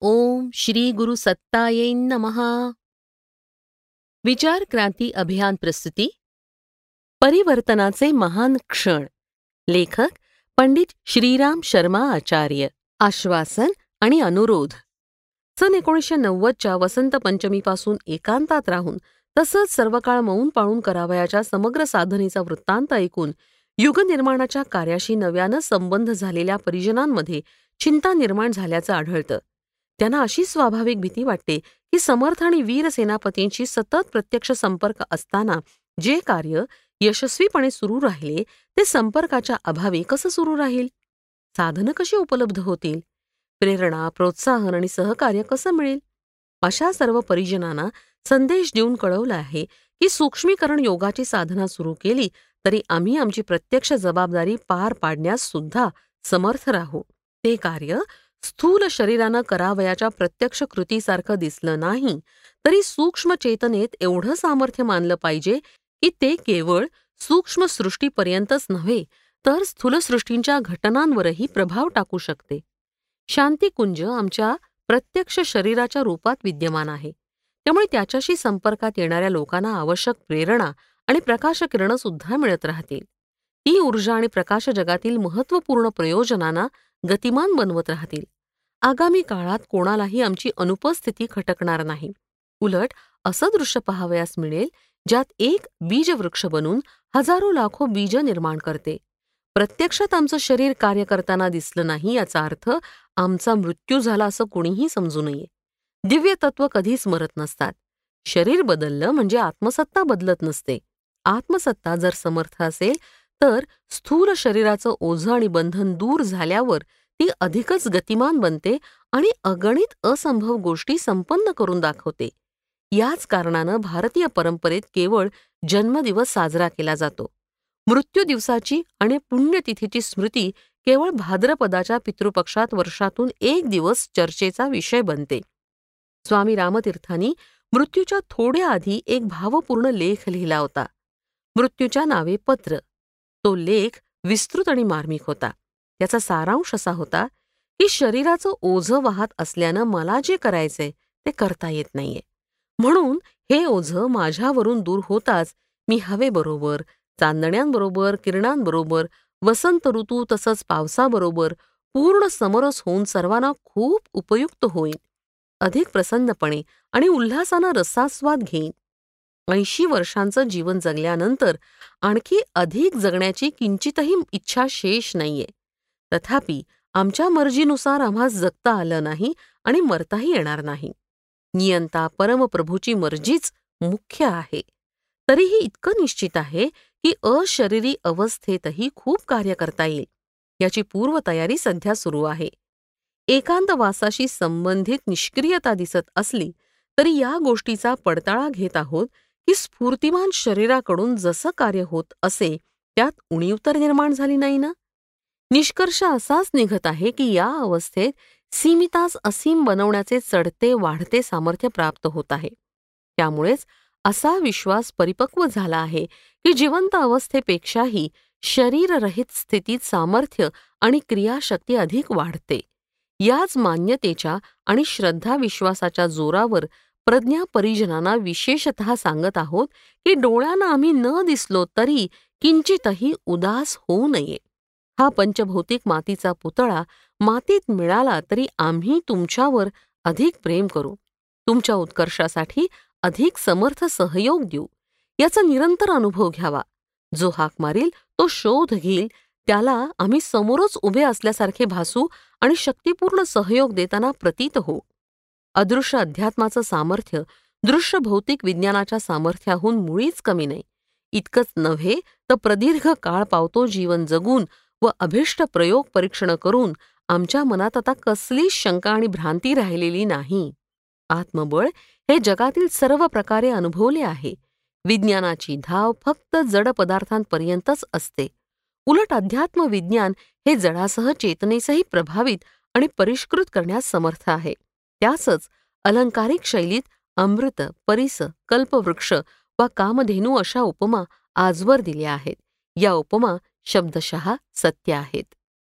ओम श्री गुरु सत्ताये नमहा विचार क्रांती अभियान प्रस्तुती। परिवर्तनाचे महान क्षण। लेखक पंडित श्रीराम शर्मा आचार्य। आश्वासन आणि अनुरोध। सन एकोणीसशे नव्वदच्या वसंत पंचमीपासून एकांतात राहून तसंच सर्व काळ मौन पाळून करावयाच्या समग्र साधनेचा वृत्तांत ऐकून युगनिर्माणाच्या कार्याशी नव्यानं संबंध झालेल्या परिजनांमध्ये चिंता निर्माण झाल्याचं आढळतं. त्यांना अशी स्वाभाविक भीती वाटते की समर्थ आणि वीर सेनापतींशी सतत प्रत्यक्ष संपर्क असताना जे कार्य यशस्वीपणे सुरू राहिले ते संपर्काच्या अभावी कसं सुरू राहील? साधनं कशी उपलब्ध होतील? प्रेरणा प्रोत्साहन आणि सहकार्य कसं मिळेल? अशा सर्व परिजनांना संदेश देऊन कळवलं आहे की सूक्ष्मीकरण योगाची साधना सुरू केली तरी आम्ही आमची प्रत्यक्ष जबाबदारी पार पाडण्यास सुद्धा समर्थ राहू. ते कार्य स्थूल शरीरानं करावयाच्या प्रत्यक्ष कृतीसारखं दिसलं नाही तरी सूक्ष्म चेतनेत एवढं सामर्थ्य मानलं पाहिजे की ते केवळ सूक्ष्म सृष्टीपर्यंतच नव्हे तर स्थूलसृष्टींच्या घटनांवरही प्रभाव टाकू शकते. शांतिकुंज आमच्या प्रत्यक्ष शरीराच्या रूपात विद्यमान आहे. त्यामुळे त्याच्याशी संपर्कात येणाऱ्या लोकांना आवश्यक प्रेरणा आणि प्रकाशकिरणं सुद्धा मिळत राहतील. ती ऊर्जा आणि प्रकाश जगातील महत्त्वपूर्ण प्रयोजनांना गतिमान बनवत राहतील. आगामी काळात कोणालाही आमची अनुपस्थिती खटकणार नाही. उलट असं दृश्य पहावयास मिळेल ज्यात एक बीजवृक्ष बनून हजारो लाखो बीज निर्माण करते. प्रत्यक्षात आमचं शरीर कार्य करताना दिसलं नाही याचा अर्थ आमचा मृत्यू झाला असं कोणीही समजू नये. दिव्य तत्व कधीच मरत नसतात. शरीर बदललं म्हणजे आत्मसत्ता बदलत नसते. आत्मसत्ता जर समर्थ असेल तर स्थूल शरीराचं ओझं आणि बंधन दूर झाल्यावर ती अधिकच गतिमान बनते आणि अगणित असंभव गोष्टी संपन्न करून दाखवते. याच कारणानं भारतीय परंपरेत केवळ जन्मदिवस साजरा केला जातो. मृत्यू दिवसाची आणि पुण्यतिथीची स्मृती केवळ भाद्रपदाच्या पितृपक्षात वर्षातून एक दिवस चर्चेचा विषय बनते. स्वामी रामतीर्थांनी मृत्यूच्या थोड्या आधी एक भावपूर्ण लेख लिहिला होता. मृत्यूच्या नावे पत्र. तो लेख विस्तृत आणि मार्मिक होता. याचा सारांश असा होता की शरीराचं ओझं वाहत असल्यानं मला जे करायचंय ते करता येत नाहीये. म्हणून हे ओझं माझ्यावरून दूर होताच मी हवेबरोबर चांदण्यांबरोबर किरणांबरोबर वसंत ऋतू तसंच पावसाबरोबर पूर्ण समरस होऊन सर्वांना खूप उपयुक्त होईन. अधिक प्रसन्नपणे आणि उल्हासानं रसास्वाद घेईन. ऐंशी वर्षांचं जीवन जगल्यानंतर आणखी अधिक जगण्याची किंचितही इच्छा शेष नाहीये. तथापि आमच्या मर्जीनुसार आम्हा जगता आलं नाही आणि मरताही येणार नाही. नियंता परमप्रभूची मर्जीच मुख्य आहे. तरीही इतकं निश्चित आहे की अशरीरी अवस्थेतही खूप कार्य करता येईल. याची पूर्वतयारी सध्या सुरू आहे. एकांतवासाशी संबंधित निष्क्रियता दिसत असली तरी या गोष्टीचा पडताळा घेत आहोत की स्फूर्तिमान शरीराकडून जसं कार्य होत असे त्यात उणीव तर निर्माण झाली नाही ना? निष्कर्ष असाच निघत आहे की या अवस्थेत सीमितास असीम बनवण्याचे चढते वाढते सामर्थ्य प्राप्त होत आहे. त्यामुळेच असा विश्वास परिपक्व झाला आहे की जिवंत अवस्थेपेक्षाही शरीररहित स्थितीत सामर्थ्य आणि क्रियाशक्ती अधिक वाढते. याच मान्यतेच्या आणि श्रद्धा विश्वासाच्या जोरावर प्रज्ञा परिजनांना विशेषतः सांगत आहोत की डोळ्यांना आम्ही न दिसलो तरी किंचितही उदास होऊ नये. हा पंचभौतिक मातीचा पुतळा मातीत मिळाला तरी आम्ही तुमच्यावर अधिक प्रेम करू. तुमच्या उत्कर्षासाठी अधिक समर्थ सहयोग देऊ. याचा निरंतर अनुभव घ्यावा. जो हाक मारील तो शोध घेईल. त्याला आम्ही समोरच उभे असल्यासारखे भासू आणि शक्तिपूर्ण सहयोग देताना प्रतीत होऊ अदृश्य अध्यात्माचं सामर्थ्य दृश्य भौतिक विज्ञानाच्या सामर्थ्याहून मुळीच कमी नाही. इतकंच नव्हे तर प्रदीर्घ काळ पावतो जीवन जगून व अभिष्ट प्रयोग परीक्षण करून आमच्या मनात आता कसलीच शंका आणि भ्रांती राहिलेली नाही. आत्मबळ हे जगातील सर्व प्रकारे अनुभवले आहे. विज्ञानाची धाव फक्त जड पदार्थांपर्यंतच असते. उलट अध्यात्म विज्ञान हे जडासह चेतनेसही प्रभावित आणि परिष्कृत करण्यास समर्थ आहे. त्यासच अलंकारिक शैलीत अमृत परिस कल्पवृक्ष वा कामधेनू अशा उपमा आजवर दिल्या आहेत. या उपमा शब्दशः सत्य आहेत.